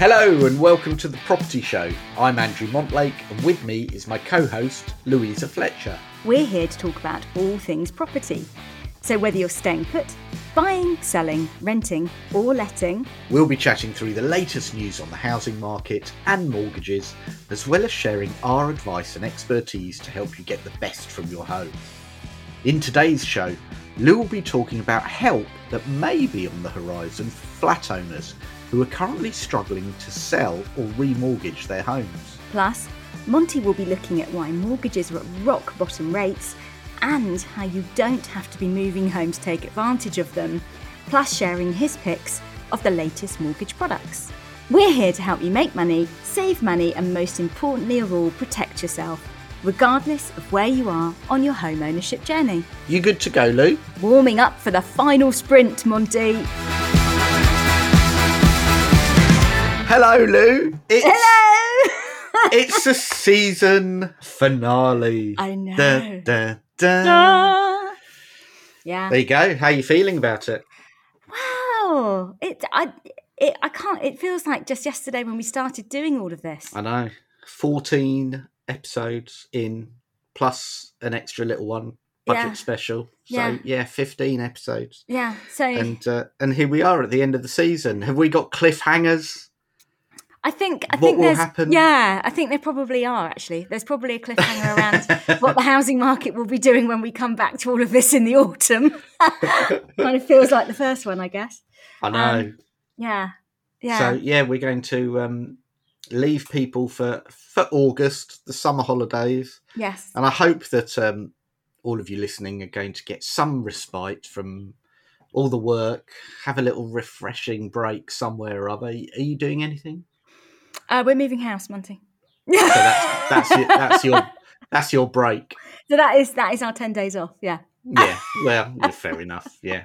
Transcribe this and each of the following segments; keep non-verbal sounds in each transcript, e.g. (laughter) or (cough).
Hello and welcome to the Property Show. I'm Andrew Montlake, and with me is my co host, Louisa Fletcher. We're here to talk about all things property. So, whether you're staying put, buying, selling, renting, or letting, We'll be chatting through the latest news on the housing market and mortgages, as well as sharing our advice and expertise to help you get the best from your home. In today's show, Lou will be talking about help that may be on the horizon for flat owners who are currently struggling to sell or remortgage their homes. plus, Monty will be looking at why mortgages are at rock bottom rates and how you don't have to be moving home to take advantage of them, plus, sharing his picks of the latest mortgage products. We're here to help you make money, save money, and most importantly of all, protect yourself, regardless of where you are on your home ownership journey. You good to go, Lou? Warming up for the final sprint, Monty. Hello, Lou. It's, Hello! (laughs) it's the season finale. I know. Da, da, da. Ah. yeah. There you go. How are you feeling about it? Wow. It I it I can't it feels like just yesterday when we started doing all of this. I know. 14 episodes in, plus an extra little one, budget Yeah. special. So, Yeah. yeah. 15 episodes. Yeah. So And uh, and here we are at the end of the season. Have we got cliffhangers? I think I what think there's happen? yeah, I think there probably are actually. There's probably a cliffhanger around (laughs) what the housing market will be doing when we come back to all of this in the autumn. (laughs) kind of feels like the first one, I guess. I know. Um, Yeah. Yeah. So yeah, we're going to um, leave people for for August, the summer holidays, yes. and I hope that um, all of you listening are going to get some respite from all the work, have a little refreshing break somewhere or other. Are you doing anything? Uh, we're moving house, Monty. So that's (laughs) that's your, that's your that's your break. So that is that is our ten days off. Yeah. Yeah, well, yeah, fair enough. Yeah.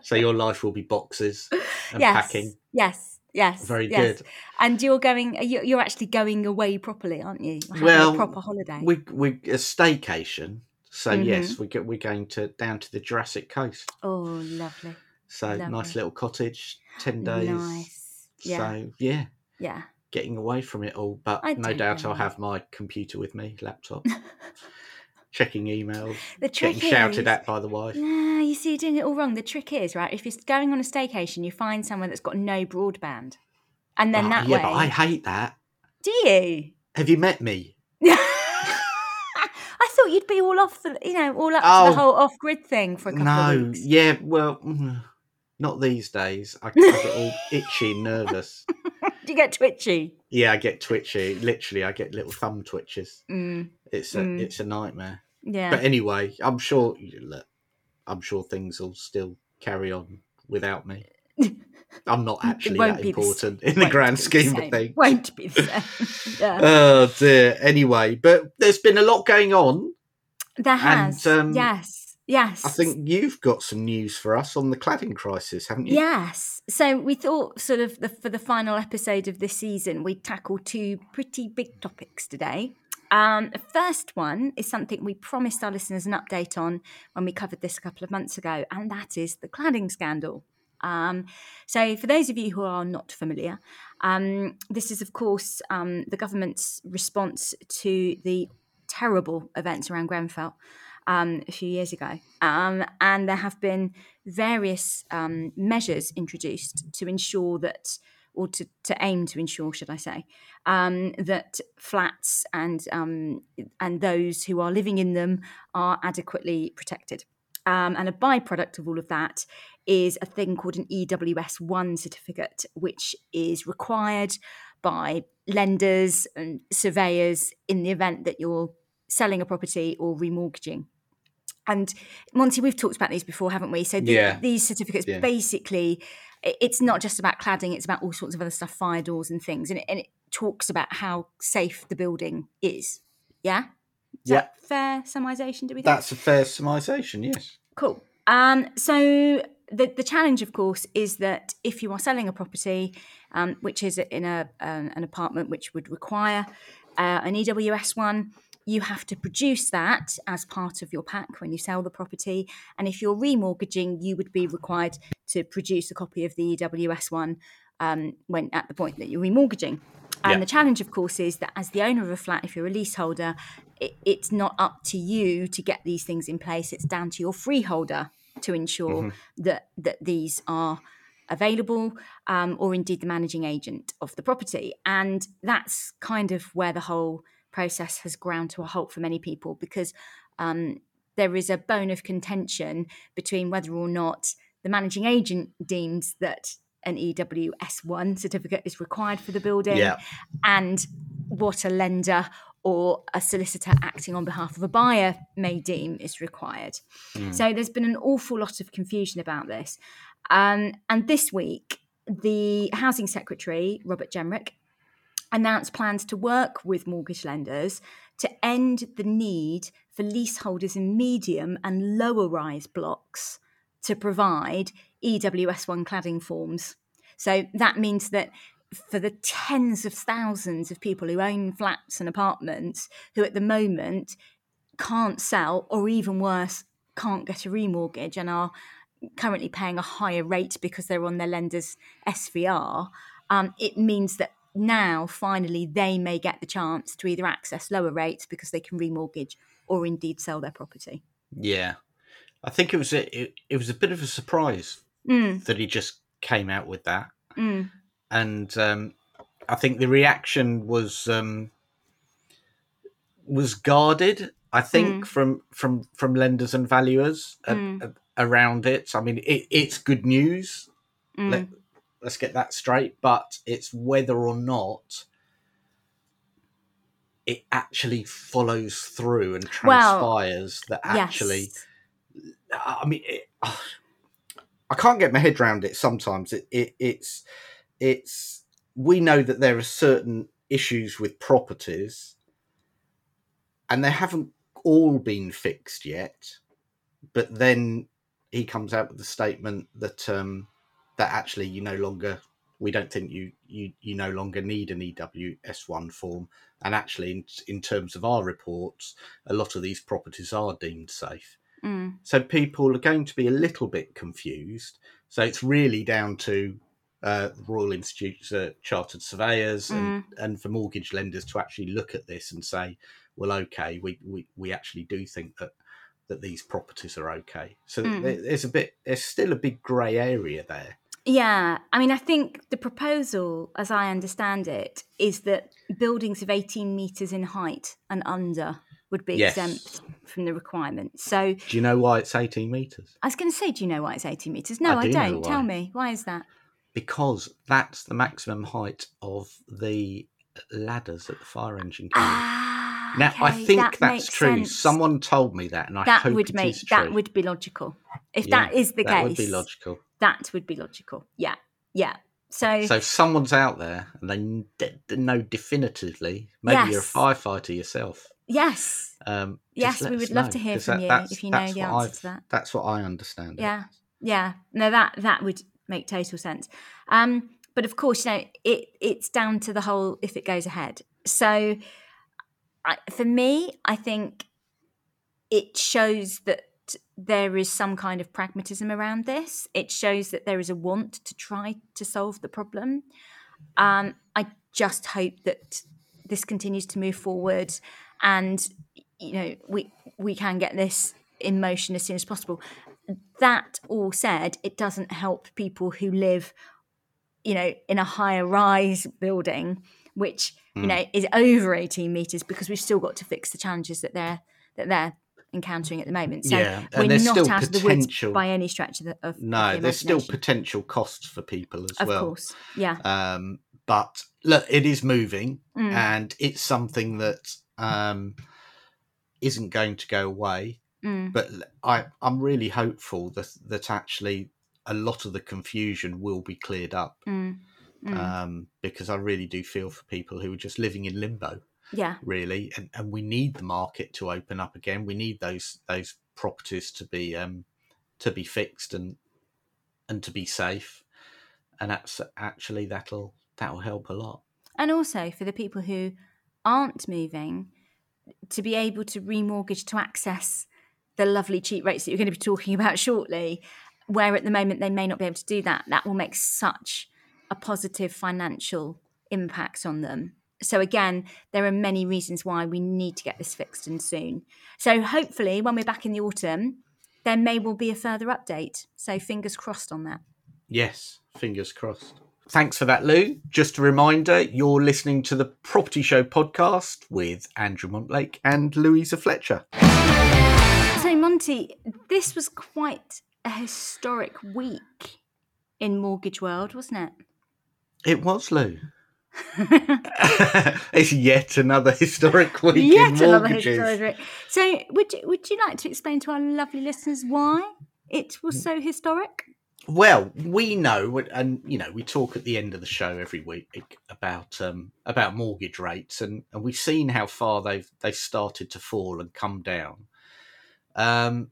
So your life will be boxes and (laughs) yes. packing. Yes. Yes. Very yes. good. And you're going. you- You're actually going away properly, aren't you? Having Well, a proper holiday. We we a staycation. So Mhm. yes, we go, we're going to down to the Jurassic Coast. oh, lovely. So nice little cottage, ten days. Nice. Yeah. So yeah, yeah. Getting away from it all. But no doubt I'll have my computer with me, laptop, (laughs) checking emails, The trick getting shouted at by the wife. No, you see, you're doing it all wrong. The trick is, right, if you're going on a staycation, you find somewhere that's got no broadband. And then Oh, that yeah, way. but I hate that. Do you? Have you met me? (laughs) I thought you'd be all off the, you know, all up to Oh. the whole off grid thing for a couple No, of weeks. yeah, well, mm, not these days. I, I get all (laughs) itchy and nervous. Do you get twitchy? Yeah, I get twitchy. Literally, I get little thumb twitches. Mm, It's a Mm. it's a nightmare. yeah. But anyway, I'm sure look, I'm sure things will still carry on without me. (laughs) I'm not actually that be the important in the grand be the scheme of things. Won't be the same. (laughs) yeah. Oh dear. Anyway, but there's been a lot going on. there has. um, yes. Yes. I think you've got some news for us on the cladding crisis, haven't you? Yes. So we thought, sort of, the, for the final episode of this season, we'd tackle two pretty big topics today. Um, the first one is something we promised our listeners an update on when we covered this a couple of months ago, and that is the cladding scandal. Um, so, for those of you who are not familiar, um, this is, of course, um, the government's response to the terrible events around Grenfell um, a few years ago. Um, and there have been various um, measures introduced to ensure that, or to, to aim to ensure, should I say, um, that flats and um, and those who are living in them are adequately protected. Um, and a byproduct of all of that is a thing called an EWS one certificate, which is required by lenders and surveyors in the event that you're selling a property or remortgaging. And Monty, we've talked about these before, haven't we? So the, Yeah. these certificates Yeah. basically, it's not just about cladding; it's about all sorts of other stuff, fire doors and things, and it, and it talks about how safe the building is. Yeah, is Yeah. that fair summarization? Do we think? That's a fair surmisation, yes. Cool. Um, so the the challenge, of course, is that if you are selling a property, um, which is in a um, an apartment which would require uh, an EWS one, you have to produce that as part of your pack when you sell the property. And if you're remortgaging, you would be required to produce a copy of the EWS one um, when at the point that you're remortgaging. And Yeah. the challenge, of course, is that as the owner of a flat, if you're a leaseholder, it, it's not up to you to get these things in place. It's down to your freeholder to ensure that that these are available, um, or indeed the managing agent of the property. And that's kind of where the whole process has ground to a halt for many people because um, there is a bone of contention between whether or not the managing agent deems that an EWS1 certificate is required for the building Yeah. and what a lender or a solicitor acting on behalf of a buyer may deem is required. So there's been an awful lot of confusion about this. Um, and this week, the Housing Secretary, Robert Jenrick, announced plans to work with mortgage lenders to end the need for leaseholders in medium and lower rise blocks to provide EWS1 cladding forms. So that means that for the tens of thousands of people who own flats and apartments who at the moment can't sell or even worse can't get a remortgage and are currently paying a higher rate because they're on their lender's SVR, um, it means that now finally they may get the chance to either access lower rates because they can remortgage or indeed sell their property. Yeah, I think it was a, it, it was a bit of a surprise Mm, that he just came out with that, mm, and um, I think the reaction was um, was guarded. I think Mm. from from from lenders and valuers a- Mm. a- around it. I mean, it, it's good news. mm. Let, let's get that straight. But it's whether or not it actually follows through and Well, transpires that actually. yes. I mean, it, I can't get my head around it. Sometimes it, it it's it's we know that there are certain issues with properties, and they haven't all been fixed yet. But then he comes out with the statement that um, that actually you no longer we don't think you you you no longer need an EWS one form, and actually in, in terms of our reports, a lot of these properties are deemed safe. Mm, So people are going to be a little bit confused. So it's really down to uh, the Royal Institute's uh, chartered surveyors and, and for mortgage lenders to actually look at this and say, well, okay, we, we, we actually do think that that these properties are okay. So Mm. there's a bit, there's still a big grey area there. Yeah, I mean, I think the proposal, as I understand it, is that buildings of 18 metres in height and under would be Yes. exempt from the requirement. So Do you know why it's 18 metres? I was going to say, do you know why it's 18 metres? No, I do don't. Tell me, why is that? Because that's the maximum height of the ladders at the fire engine. Ah, Now I think that that's true. sense. Someone told me that, and I that hope would it make is that would be logical. If Yeah, that is the that case, that would be logical. That would be logical. Yeah, yeah. So, So if someone's out there and they know definitively, maybe you're a firefighter yourself. yes, Um, yes, we would love know, to hear from that- you if you know the answer I've- to that. That's what I understand. Yeah, yeah. No, that that would make total sense. Um, but of course, you know, it it's down to the whole if it goes ahead. So, I, for me, I think it shows that there is some kind of pragmatism around this. It shows that there is a want to try to solve the problem. Um, I just hope that this continues to move forward, and you know, we we can get this in motion as soon as possible that all said, it doesn't help people who live, you know, in a higher rise building, which you Hmm. know is over eighteen meters, because we've still got to fix the challenges that they're that they're encountering at the moment. So Yeah, and we're not still out of the woods by any stretch of the of, of No, the there's still potential costs for people as of well. Of course, yeah, Um, but look, it is moving, Mm. and it's something that um, isn't going to go away. Mm. But I'm really hopeful that that actually a lot of the confusion will be cleared up. Mm. Mm. Um, because I really do feel for people who are just living in limbo. Yeah, really, and, and we need the market to open up again. We need those those properties to be um, to be fixed and and to be safe, and that's actually that'll that'll help a lot. and also for the people who aren't moving to be able to remortgage to access the lovely cheap rates that you're going to be talking (laughs) about shortly where at the moment they may not be able to do that that will make such a positive financial impact on them. So again, there are many reasons why we need to get this fixed and soon. So hopefully, when we're back in the autumn, there may well be a further update. So fingers crossed on that. Yes, fingers crossed. Thanks for that, Lou. Just a reminder you're listening to the Property Show podcast with Andrew Montlake and Louisa Fletcher. So, Monty, this was quite a historic week in Mortgage World, wasn't it? It was, Lou. (laughs) it's yet another historic week Yet in another mortgages. historic. So, would you, would you like to explain to our lovely listeners why it was so historic? Well, we know, and you know, we talk at the end of the show every week about um, about mortgage rates, and, and we've seen how far they've they've started to fall and come down. Um,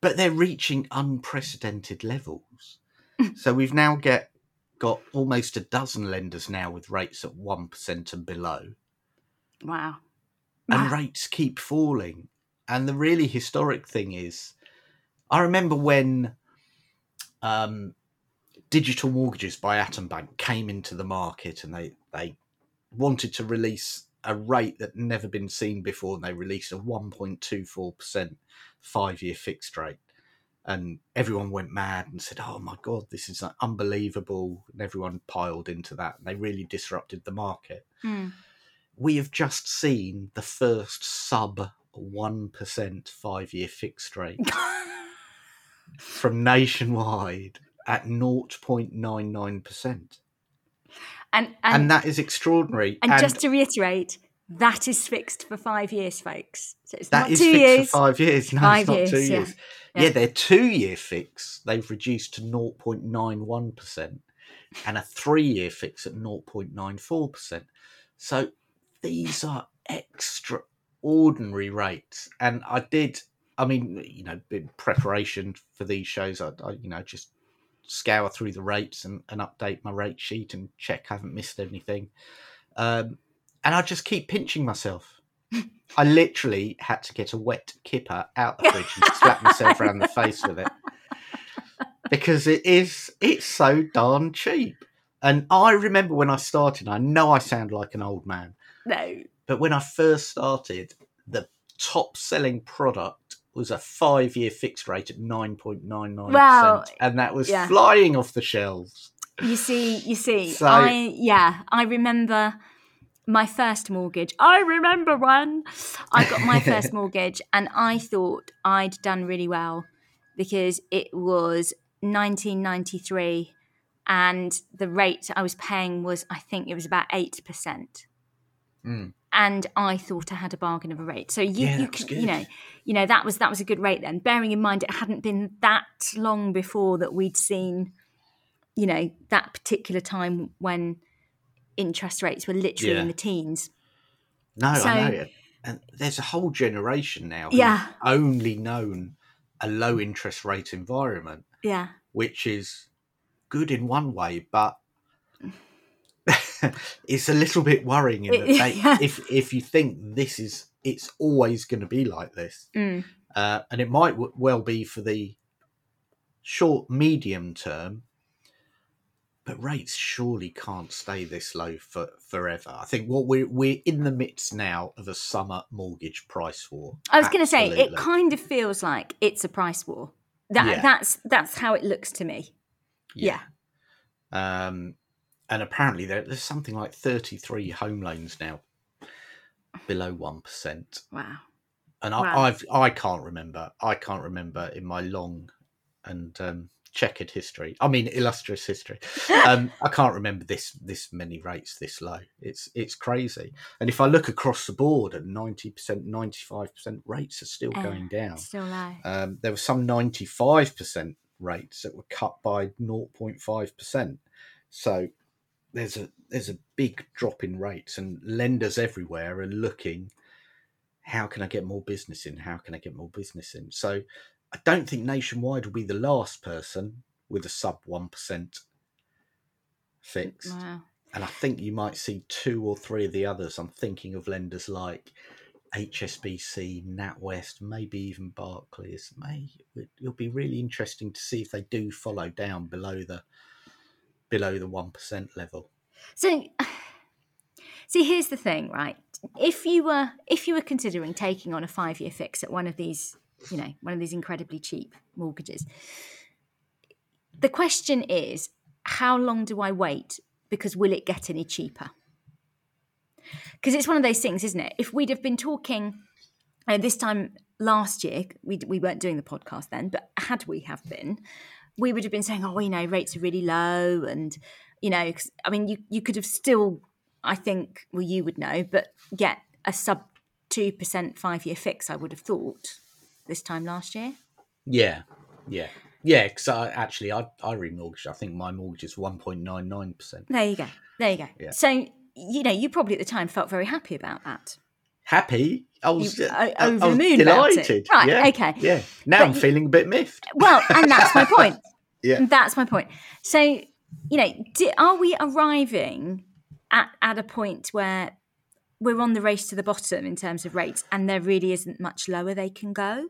but they're reaching unprecedented levels. (laughs) so we've now get got almost a dozen lenders now with rates at one percent and below, Wow. and rates keep falling. And the really historic thing is, I remember when um, digital mortgages by Atom Bank came into the market, and they they wanted to release a rate that never been seen before, and they released a one point two four percent five year fixed rate. And everyone went mad and said, "Oh my god, this is unbelievable!" And everyone piled into that. And they really disrupted the market Hmm. we have just seen the first sub 1% five year fixed rate (laughs) from nationwide at 0.99%. and, and, And, that is extraordinary. and just to reiterate, that is fixed for five years, folks. So it's that not is two fixed years. for five years. (laughs) No, Five it's not years, two yeah. years. Yeah. Yeah. their two year fix, they've reduced to 0.91% and a three year fix at 0.94%. So these are extraordinary rates. And I did, I mean, you know, in preparation for these shows, I, I you know, just scour through the rates and, and update my rate sheet and check I haven't missed anything. Um, and I just keep pinching myself. I literally had to get a wet kipper out the fridge and slap myself around the face with it because it is it's so darn cheap. And I remember when I started, I know I sound like an old man, No. but when I first started, the top selling product was a five year fixed rate at 9.99%. Wow. And that was Yeah. flying off the shelves. You see, you see, So- I yeah, I remember my first mortgage. I remember when I got my first (laughs) mortgage, and I thought I'd done really well because it was 1993, and the rate I was paying was, I think it was about eight percent. Mm. And I thought I had a bargain of a rate. So you, Yeah, you can, you know, you know that was that was a good rate then. Bearing in mind it hadn't been that long before that we'd seen you know that particular time when interest rates were literally Yeah. in the teens No, So- I know. And there's a whole generation now Yeah. only known a low interest rate environment, yeah which is good in one way, but (laughs) it's a little bit worrying they, (laughs) Yeah. if if you think this is it's always going to be like this, Mm. uh, and it might w- well be for the short medium term. But rates surely can't stay this low for forever. I think what we're we're in the midst now of a summer mortgage price war. i was going to say it kind of feels like it's a price war that Yeah. that's that's how it looks to me yeah. Um, and apparently there, there's something like 33 home loans now below one percent. wow And I, Wow. I've I can't remember. I can't remember in my long and um, checkered history. I mean illustrious history. Um, (laughs) I can't remember this this many rates this low. It's it's crazy. And if I look across the board at 90 percent, 95 percent rates are still Uh, going down. still low Um, there were some 95% rates that were cut by 0.5%. So there's a there's a big drop in rates, and lenders everywhere are looking. How can I get more business in? How can I get more business in? So I don't think Nationwide will be the last person with a sub one percent fixed, wow and I think you might see two or three of the others. I'm thinking of lenders like HSBC, NatWest, maybe even Barclays. May it'll be really interesting to see if they do follow down below the below the 1% level. So, (sighs) see, here's the thing, right? If you were if you were considering taking on a five year fix at one of these, you know, one of these incredibly cheap mortgages, the question is, how long do I wait? Because will it get any cheaper? Because it's one of those things, isn't it? If we'd have been talking uh, this time last year, we, we weren't doing the podcast then, but had we have been, we would have been saying, oh, you know, rates are really low. And, you know, I mean, you, you could have still, I think, well, you would know, but get a sub 2% five year fix, I would have thought, this time last year. Yeah. Yeah. Yeah, because I actually I I remortgaged. I think my mortgage is one point nine nine percent. There you go. There you go. Yeah. So you know, you probably at the time felt very happy about that. Happy, I was, You- uh, over I the moon delighted. Right, Yeah, okay. Yeah. Now But I'm you- feeling a bit miffed. Well, and that's my point. (laughs) Yeah. That's my point. So, you know, are we arriving at, at a point where we're on the race to the bottom in terms of rates and there really isn't much lower they can go?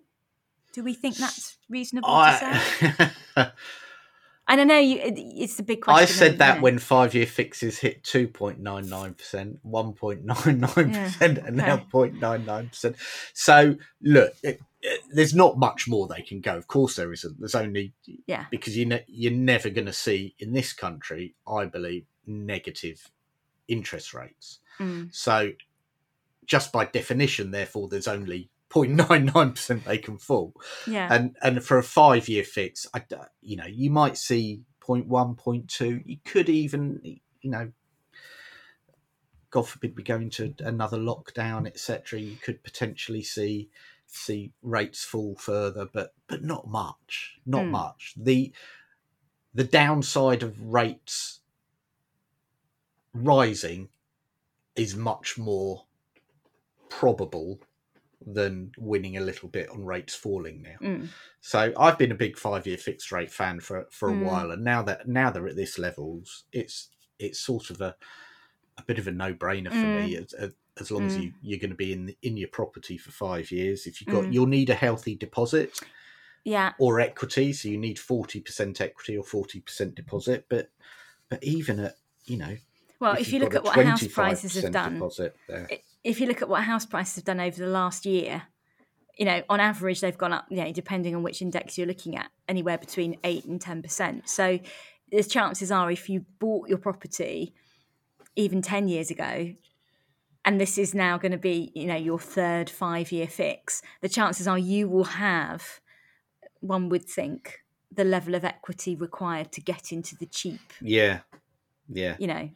Do we think that's reasonable to say? I, (laughs) And I know you, it's the big question. I said that when five year fixes hit 2.99%, 1.99%, (laughs) and now okay. 0.99%. So, look, it, it- there's not much more they can go. Of course, there isn't. There's only Yeah. because you ne- you're never going to see in this country, I believe, negative interest rates. Mm, So, just by definition, therefore, there's only 0.99% they can fall yeah. and and for a five year fix I, you know you might see 0.1 0.2 you could even you know god forbid we go into another lockdown etc you could potentially see see rates fall further but but not much not Mm. much the the downside of rates rising is much more probable than winning a little bit on rates falling now. Mm, So I've been a big five year fixed rate fan for for a Mm. while, and now that now they're at this levels, it's it's sort of a a bit of a no brainer for me. As, as- long as Mm. you you're going to be in in your property for five years, if you've got Mm. you'll need a healthy deposit yeah. or equity, so you need forty percent equity or forty percent deposit. But but even at you know, Well, if, you you've look at what house prices have done, deposit there. i- if you look at what house prices have done over the last year, you know, on average they've gone up, you know, depending on which index you're looking at, anywhere between eight and ten percent. So the chances are if you bought your property even ten years ago, and this is now going to be, you know, your third five year fix, the chances are you will have, one would think, the level of equity required to get into the cheap, Yeah, yeah, you know.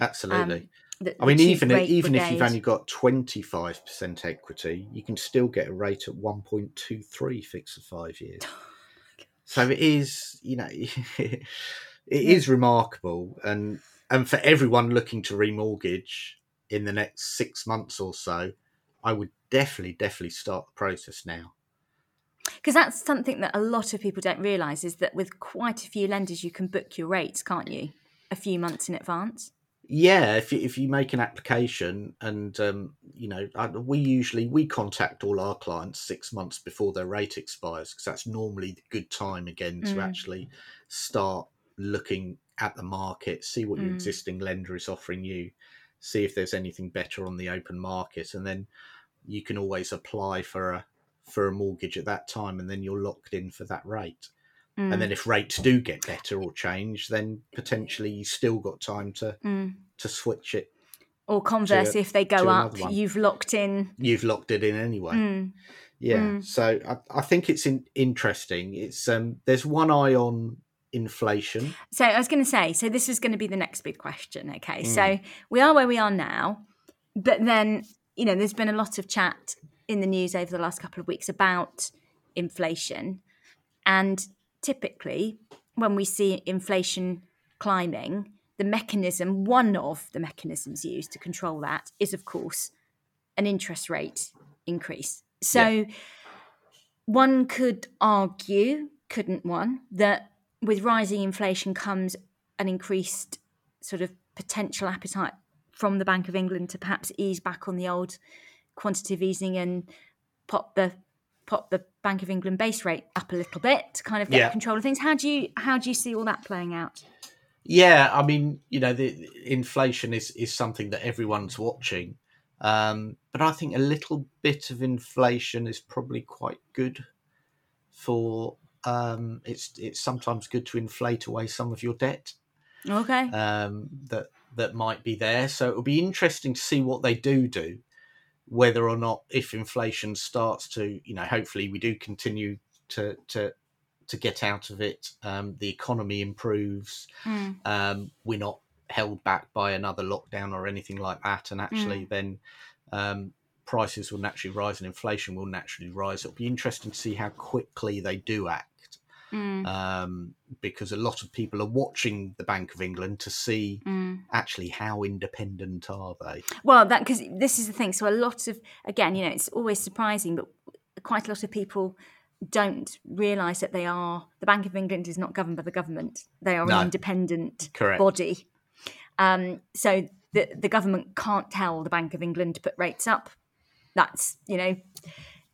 absolutely. Um, the, I mean, even even if you've only got twenty five percent equity, you can still get a rate at one point two three fixed for five years. (laughs) So it is, you know, (laughs) it is remarkable, and and for everyone looking to remortgage in the next six months or so, I would definitely definitely start the process now. Because that's something that a lot of people don't realise is that with quite a few lenders, you can book your rates, can't you? A few months in advance. Yeah, if you, if you make an application, and um, you know, we usually we contact all our clients six months before their rate expires because that's normally the good time again to Mm. actually start looking at the market, see what your Mm. existing lender is offering you, see if there's anything better on the open market, and then you can always apply for a for a mortgage at that time, and then you're locked in for that rate. Mm, And then if rates do get better or change, then potentially you still got time to mm. to switch it Or conversely, if they go up, you've locked in. you've locked it in anyway. Mm, Yeah. Mm. So I, I think it's in, interesting. It's um there's one eye on inflation. So I was going to say, so this is going to be the next big question. Okay, Mm. so we are where we are now, but then you know, there's been a lot of chat in the news over the last couple of weeks about inflation, and typically when we see inflation climbing, the mechanism, one of the mechanisms used to control that, is of course an interest rate increase. So one could argue, couldn't one, that with rising inflation comes an increased sort of potential appetite from the Bank of England to perhaps ease back on the old quantitative easing and pop the pop the Bank of England base rate up a little bit to kind of get Yeah. control of things. How do you how do you see all that playing out? Yeah, I mean, you know, the inflation is is something that everyone's watching, um, but I think a little bit of inflation is probably quite good for. Um, it's it's sometimes good to inflate away some of your debt Okay. um, that that might be there. So it'll be interesting to see what they do do, whether or not if inflation starts to, you know, hopefully we do continue to to to get out of it. Um, the economy improves. Mm. Um, we're not held back by another lockdown or anything like that, and actually then. Um, prices will naturally rise and inflation will naturally rise. It'll be interesting to see how quickly they do act Mm. um, because a lot of people are watching the Bank of England to see Mm. actually how independent are they. Well, that because this is the thing. So a lot of again, you know, it's always surprising, but quite a lot of people don't realise that they are the Bank of England is not governed by the government. They are No. an independent Correct. body. Um, so the the government can't tell the Bank of England to put rates up. That's you know,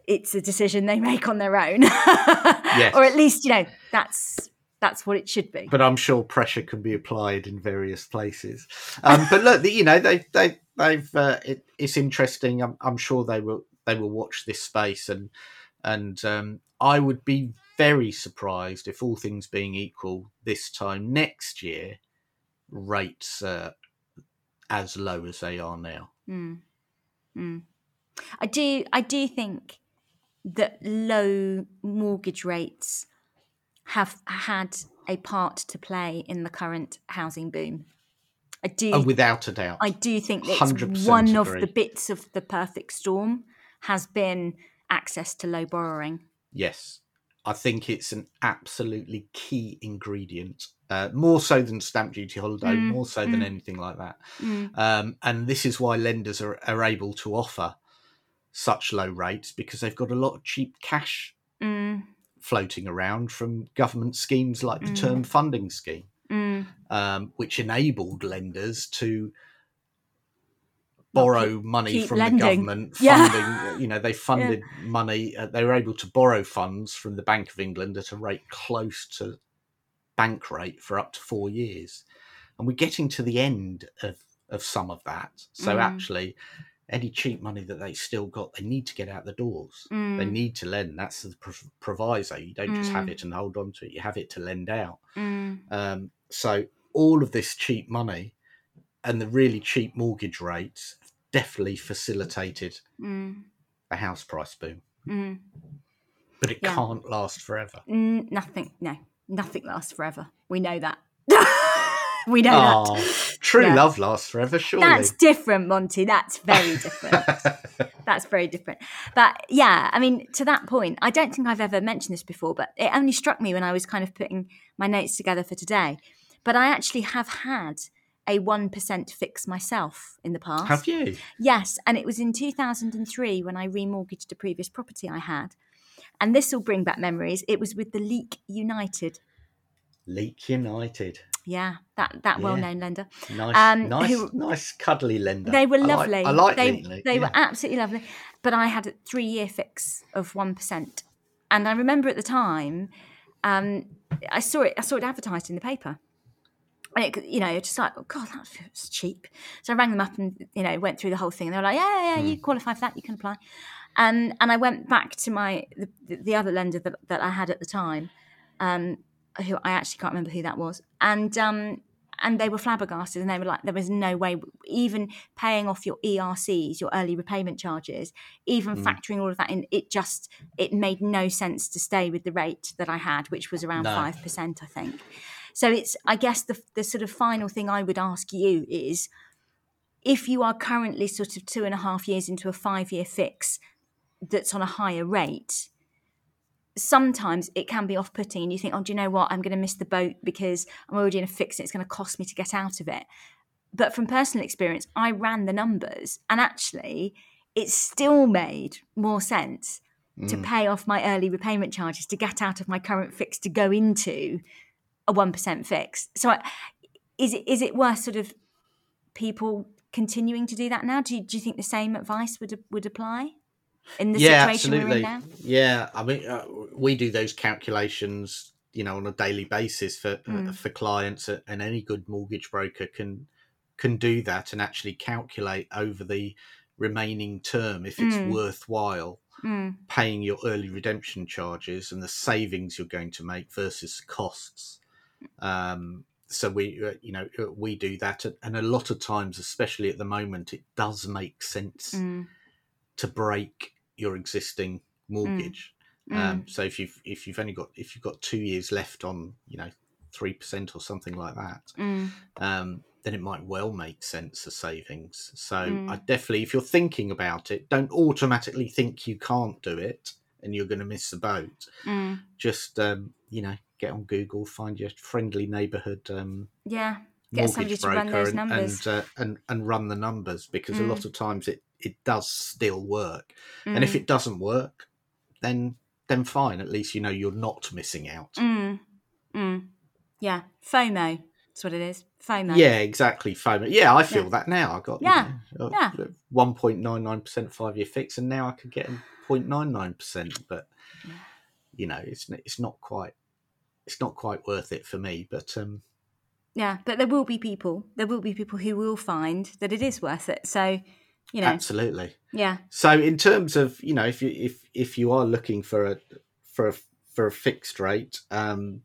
it's a decision they make on their own, (laughs) or at least you know that's that's what it should be. But I'm sure pressure can be applied in various places. Um, but look, you know, they they they've uh, it, it's interesting. I'm, I'm sure they will they will watch this space and and um, I would be very surprised if all things being equal this time next year rates uh, as low as they are now. Mm. Mm. I do. I do think that low mortgage rates have had a part to play in the current housing boom. I do. Oh, without a doubt. I do think that 100% it's one of the bits of the perfect storm has been access to low borrowing. Yes, I think it's an absolutely key ingredient, uh, more so than stamp duty holiday, Mm, more so than mm. anything like that. Mm. Um, and this is why lenders are, are able to offer such low rates because they've got a lot of cheap cash Mm. floating around from government schemes like the Mm. Term Funding Scheme, Mm. um, which enabled lenders to borrow money keep from lending. the government (laughs) Yeah. funding you know they funded money uh, they were able to borrow funds from the bank of england at a rate close to bank rate for up to four years and we're getting to the end of of some of that so Mm. actually any cheap money that they still got they need to get out the doors they Mm. need to lend that's the prov- proviso you don't just have Mm. it and hold on to it you have it to lend out Mm. um, so all of this cheap money and the really cheap mortgage rates definitely facilitated Mm. a house price boom. Mm. But it Yeah. can't last forever. Mm, nothing. No, nothing lasts forever. We know that. (laughs) (laughs) we know Oh, that. true Yeah. love lasts forever, surely. That's different, Monty. That's very different. (laughs) That's very different. But yeah, I mean, to that point, I don't think I've ever mentioned this before, but it only struck me when I was kind of putting my notes together for today. But I actually have had a 1% fix myself in the past. have you? Yes, and it was in 2003 when I remortgaged a previous property I had. And this will bring back memories. It was with the Leek United. Leek United. Yeah, that that Yeah. well-known lender. Nice, Um, nice, who- nice, cuddly lender. They were I like- lovely. I like, they they were absolutely lovely. But I had a three-year fix of one percent, and I remember at the time, um, I saw it. I saw it advertised in the paper. And it, you know, just like, oh God, that's cheap. So I rang them up and you know went through the whole thing. And they were like, yeah, yeah, yeah, Hmm. you qualify for that, you can apply. And and I went back to my the, the other lender that, that I had at the time, um, who I actually can't remember who that was, and um, and they were flabbergasted, and they were like, there was no way, even paying off your ERCs, your early repayment charges, even Mm. factoring all of that in, it just it made no sense to stay with the rate that I had, which was around No. five percent, I think. So it's, I guess, the the sort of final thing I would ask you is, if you are currently sort of two and a half years into a five year fix that's on a higher rate, sometimes it can be off putting and you think, oh, do you know what? I'm going to miss the boat because I'm already in a fix and it's going to cost me to get out of it. But from personal experience, I ran the numbers and actually it still made more sense to Mm. pay off my early repayment charges to get out of my current fix to go into a 1% fix. So I- is it is it worth sort of people continuing to do that now? Do you, do you think the same advice would would apply in the yeah, situation we're in absolutely. Yeah, I mean, uh, we do those calculations you know on a daily basis for uh, Mm. for clients, and any good mortgage broker can can do that and actually calculate over the remaining term if it's Mm. worthwhile Mm, paying your early redemption charges and the savings you're going to make versus costs. Um, so we, uh, you know, uh, we do that, and- a lot of times, especially at the moment, it does make sense mm, to break your existing mortgage. mm. Um, so if you've if you've only got if you've got two years left on, you know, three percent or something like that, mm, um, then it might well make sense as savings. So Mm. I definitely, if you're thinking about it, don't automatically think you can't do it and you're going to miss the boat. mm. Just um, you know, get on Google, find your friendly neighbourhood um, Yeah. Get somebody to run those and numbers. and, uh, and and run the numbers because a Mm. lot of times it it does still work. And if Mm, it doesn't work, then then fine. At least you know you're not missing out. mm, mm. Yeah. FOMO. That's what it is. FOMO. Yeah, exactly. FOMO. Yeah, I feel Yeah. that now. I got Yeah, you know, yeah. one point nine nine percent five year fix, and now I could get 0.99 percent. But Yeah. you know, it's it's not quite it's not quite worth it for me. But um, Yeah. But there will be people. There will be people who will find that it is worth it. So, you know, absolutely. yeah. So in terms of you know, if you if if you are looking for a for a for a fixed rate, um,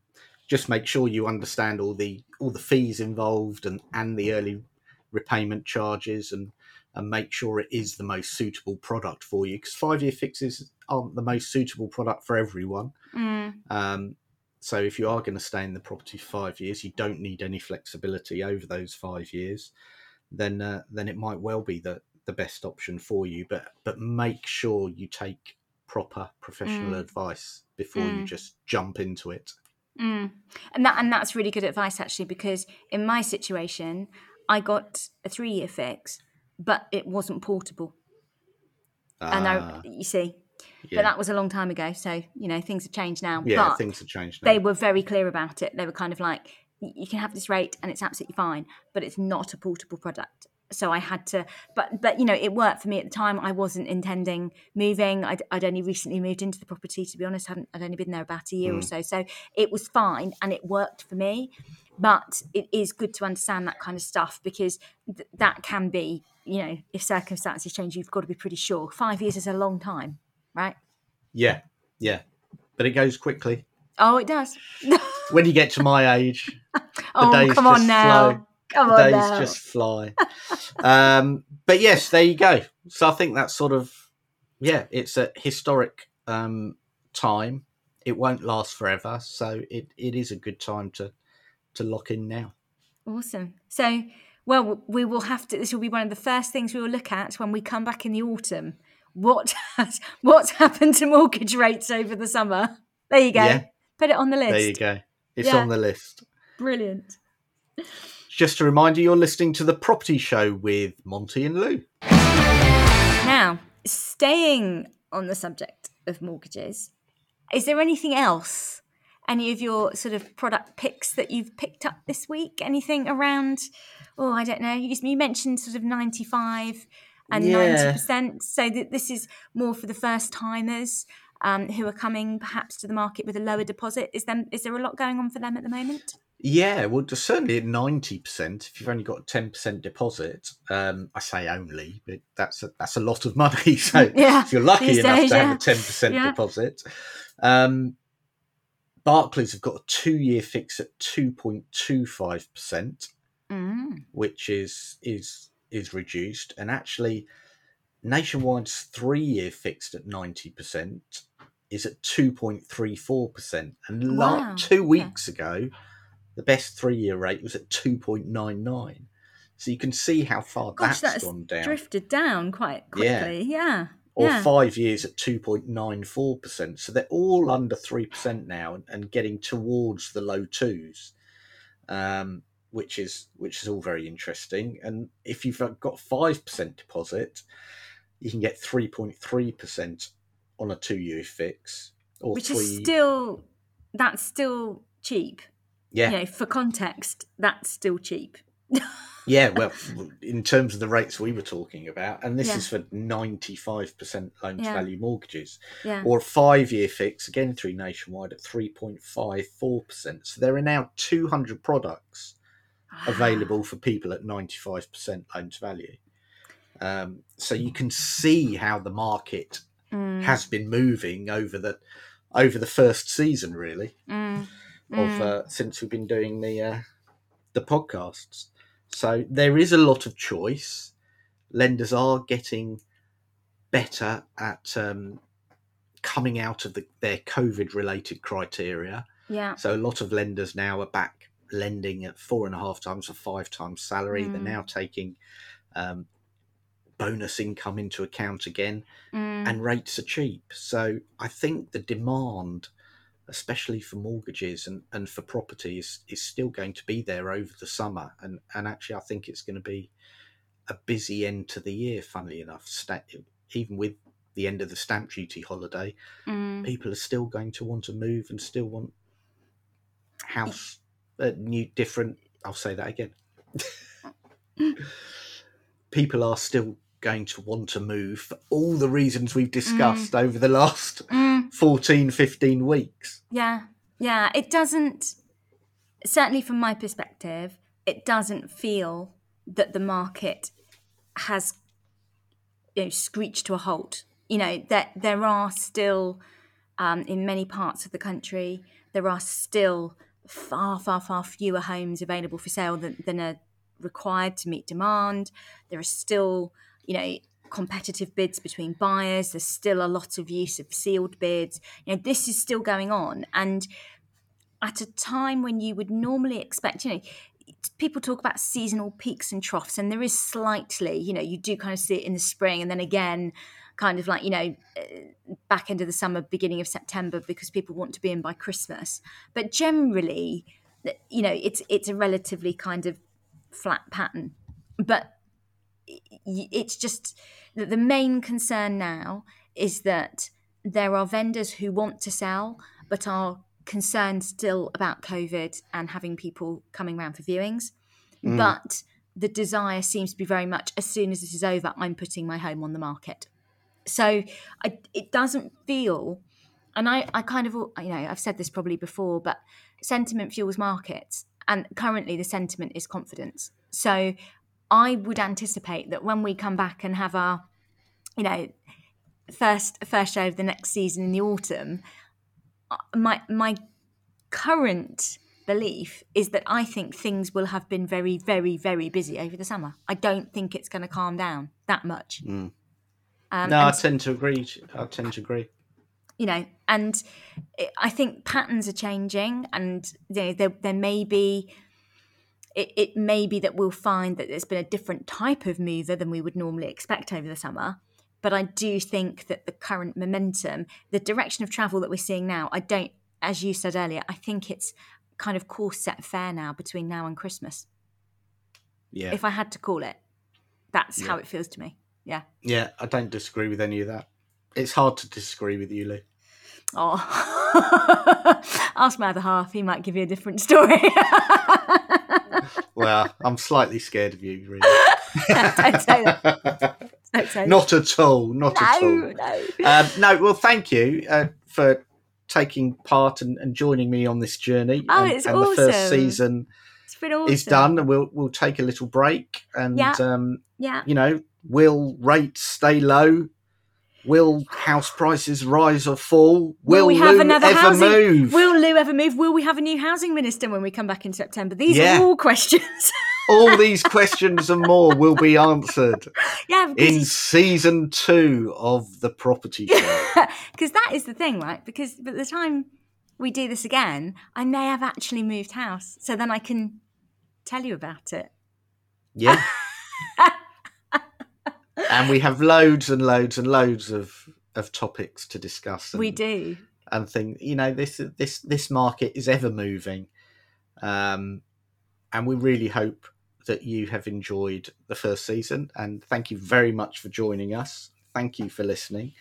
just make sure you understand all the all the fees involved and and the early repayment charges and and make sure it is the most suitable product for you because five year fixes aren't the most suitable product for everyone. Mm, Um, so if you are going to stay in the property five years, you don't need any flexibility over those five years. Then uh, then it might well be the the best option for you. But but make sure you take proper professional Mm. advice before you Mm. just jump into it. mm. And that and that's really good advice actually because in my situation, I got a three year fix, but it wasn't portable. and Ah, I, you see, yeah, but that was a long time ago. So you know things have changed now. yeah, but things have changed now. they were very clear about it. They were kind of like, you can have this rate and it's absolutely fine, but it's not a portable product. So I had to, but but you know, it worked for me at the time. I wasn't intending moving. I'd, I'd only recently moved into the property. To be honest, hadn't I'd only been there about a year or Mm. so. So it was fine and it worked for me. But it is good to understand that kind of stuff because th- that can be, you know, if circumstances change, you've got to be pretty sure. Five years is a long time, right? yeah, yeah, but it goes quickly. Oh, it does. (laughs) When you get to my age, oh, days come on now. Come on days now. just fly. um, but yes, there you go. So I think that's sort of yeah, it's a historic um, time. It won't last forever, so it, it is a good time to to lock in now. Awesome. So, well, we will have to. This will be one of the first things we will look at when we come back in the autumn. What (laughs) has what's happened to mortgage rates over the summer? There you go. Yeah. Put it on the list. There you go. It's Yeah. on the list. Brilliant. Just a reminder, you're listening to the Property Show with Monty and Lou. Now, staying on the subject of mortgages, is there anything else? Any of your sort of product picks that you've picked up this week? Anything around? Oh, I don't know. You, mentioned sort of ninety-five and Yeah. ninety percent. So that this is more for the first timers um, who are coming perhaps to the market with a lower deposit. Is them? Is there a lot going on for them at the moment? Yeah, well, certainly at ninety percent. If you've only got ten percent deposit, um, I say only, but that's a, that's a lot of money. (laughs) So (laughs) Yeah, if you're lucky these enough days, to have a ten percent Yeah. deposit, um, Barclays have got a two-year fix at two point two five percent, Mm. which is is is reduced, and actually, Nationwide's three-year fixed at ninety percent is at two point three four percent, and Wow, two okay. weeks ago, the best three-year rate was at two point nine nine. So you can see how far Gosh, that's that's gone down. drifted down quite Yeah. quickly. Yeah. or yeah. five years at 2.94%. So they're all under 3% now and, and getting towards the low twos, um, which is which is all very interesting. And if you've got 5% deposit, you can get 3.3% on a two year fix. Or which three, is still that's still cheap yeah, you know for context that's still cheap (laughs) Yeah, well, in terms of the rates we were talking about, and this Yeah. is for 95% loan to Yeah. value mortgages, Yeah. or a five year fix, again through Nationwide at 3.54%. So there are now 200 products available for people at 95% loan to value. Um, so you can see how the market Mm, has been moving over the over the first season, really, mm, of mm. uh, since we've been doing the uh, the podcasts. So there is a lot of choice. Lenders are getting better at um, coming out of the, their COVID related criteria. yeah. So a lot of lenders now are back lending at four and a half times or five times salary. They're Mm. now taking um, bonus income into account again, Mm, and rates are cheap. So I think the demand, especially for mortgages and, and for property, is, is still going to be there over the summer. And, and actually, I think it's going to be a busy end to the year, funnily enough. Even with the end of the stamp duty holiday, mm. people are still going to want to move and still want house uh, new different i'll say that again (laughs) people are still going to want to move for all the reasons we've discussed over the last Mm. 14 15 weeks Yeah, yeah. It doesn't, certainly from my perspective, it doesn't feel that the market has you know, screeched to a halt. You know, that there are still, um, in many parts of the country, there are still far, far, far fewer homes available for sale than, than are required to meet demand. There are still, you know, competitive bids between buyers. There's still a lot of use of sealed bids. You know, this is still going on. And at a time when you would normally expect, you know, people talk about seasonal peaks and troughs, and there is slightly, you know, you do kind of see it in the spring, and then again, kind of like, you know, back end of the summer, beginning of September, because people want to be in by Christmas. But generally, you know, it's it's a relatively kind of flat pattern. But it's just that the main concern now is that there are vendors who want to sell but are concerned still about COVID and having people coming around for viewings. Mm. But the desire seems to be very much as soon as this is over, I'm putting my home on the market. So I, it doesn't feel, and I, I kind of, you know, I've said this probably before, but sentiment fuels markets. And currently the sentiment is confidence. So I would anticipate that when we come back and have our, you know, first first show of the next season in the autumn, uh, my my current belief is that I think things will have been very, very, very busy over the summer. I don't think it's going to calm down that much. Mm. Um, no i tend to agree i tend to agree you know, and I think patterns are changing, and you know, there there may be. It, it may be that we'll find that there's been a different type of mover than we would normally expect over the summer. But I do think that the current momentum, the direction of travel that we're seeing now, I don't, as you said earlier, I think it's kind of course set fair now between now and Christmas. yeah If I had to call it, that's how it feels to me. Yeah. yeah i don't disagree with any of that it's hard to disagree with you Lou. Oh, (laughs) ask my other half; he might give you a different story. (laughs) well i'm slightly scared of you really (laughs) Don't say that. Don't say not at all not at all. No, no. um, no, well, thank you uh, for taking part and, and joining me on this journey. Oh, and, it's and the first season It's been awesome. is done, and we'll we'll take a little break, and Yeah. um, Yeah. you know, will rates stay low? Will house prices rise or fall? Will Will, we have Lou another ever housing- move? Will Lou ever move? Will we have a new housing minister when we come back in September? These Yeah. are all questions. (laughs) All these questions and more will be answered (laughs) yeah, in season two of the Property (laughs) Show. because that is the thing, right? Because by the time we do this again, I may have actually moved house, so then I can tell you about it. Yeah. And we have loads and loads and loads of of topics to discuss. And, We do. and think you know this this this market is ever moving, um, and we really hope that you have enjoyed the first season. And thank you very much for joining us. Thank you for listening.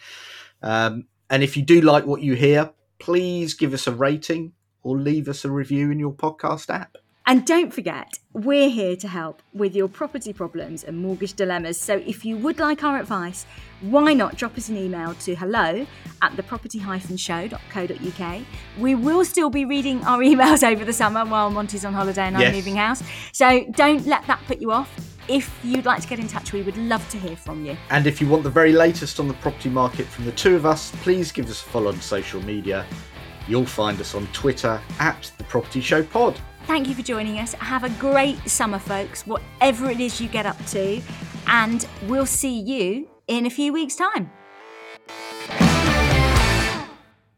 Um, and if you do like what you hear, please give us a rating or leave us a review in your podcast app. And don't forget, we're here to help with your property problems and mortgage dilemmas. So if you would like our advice, why not drop us an email to hello at theproperty-show.co.uk. We will still be reading our (laughs) emails over the summer while Monty's on holiday and I'm Yes. moving house. So don't let that put you off. If you'd like to get in touch, we would love to hear from you. And if you want the very latest on the property market from the two of us, please give us a follow on social media. You'll find us on Twitter at the Property Show Pod. Thank you for joining us. Have a great summer, folks, whatever it is you get up to. And we'll see you in a few weeks' time.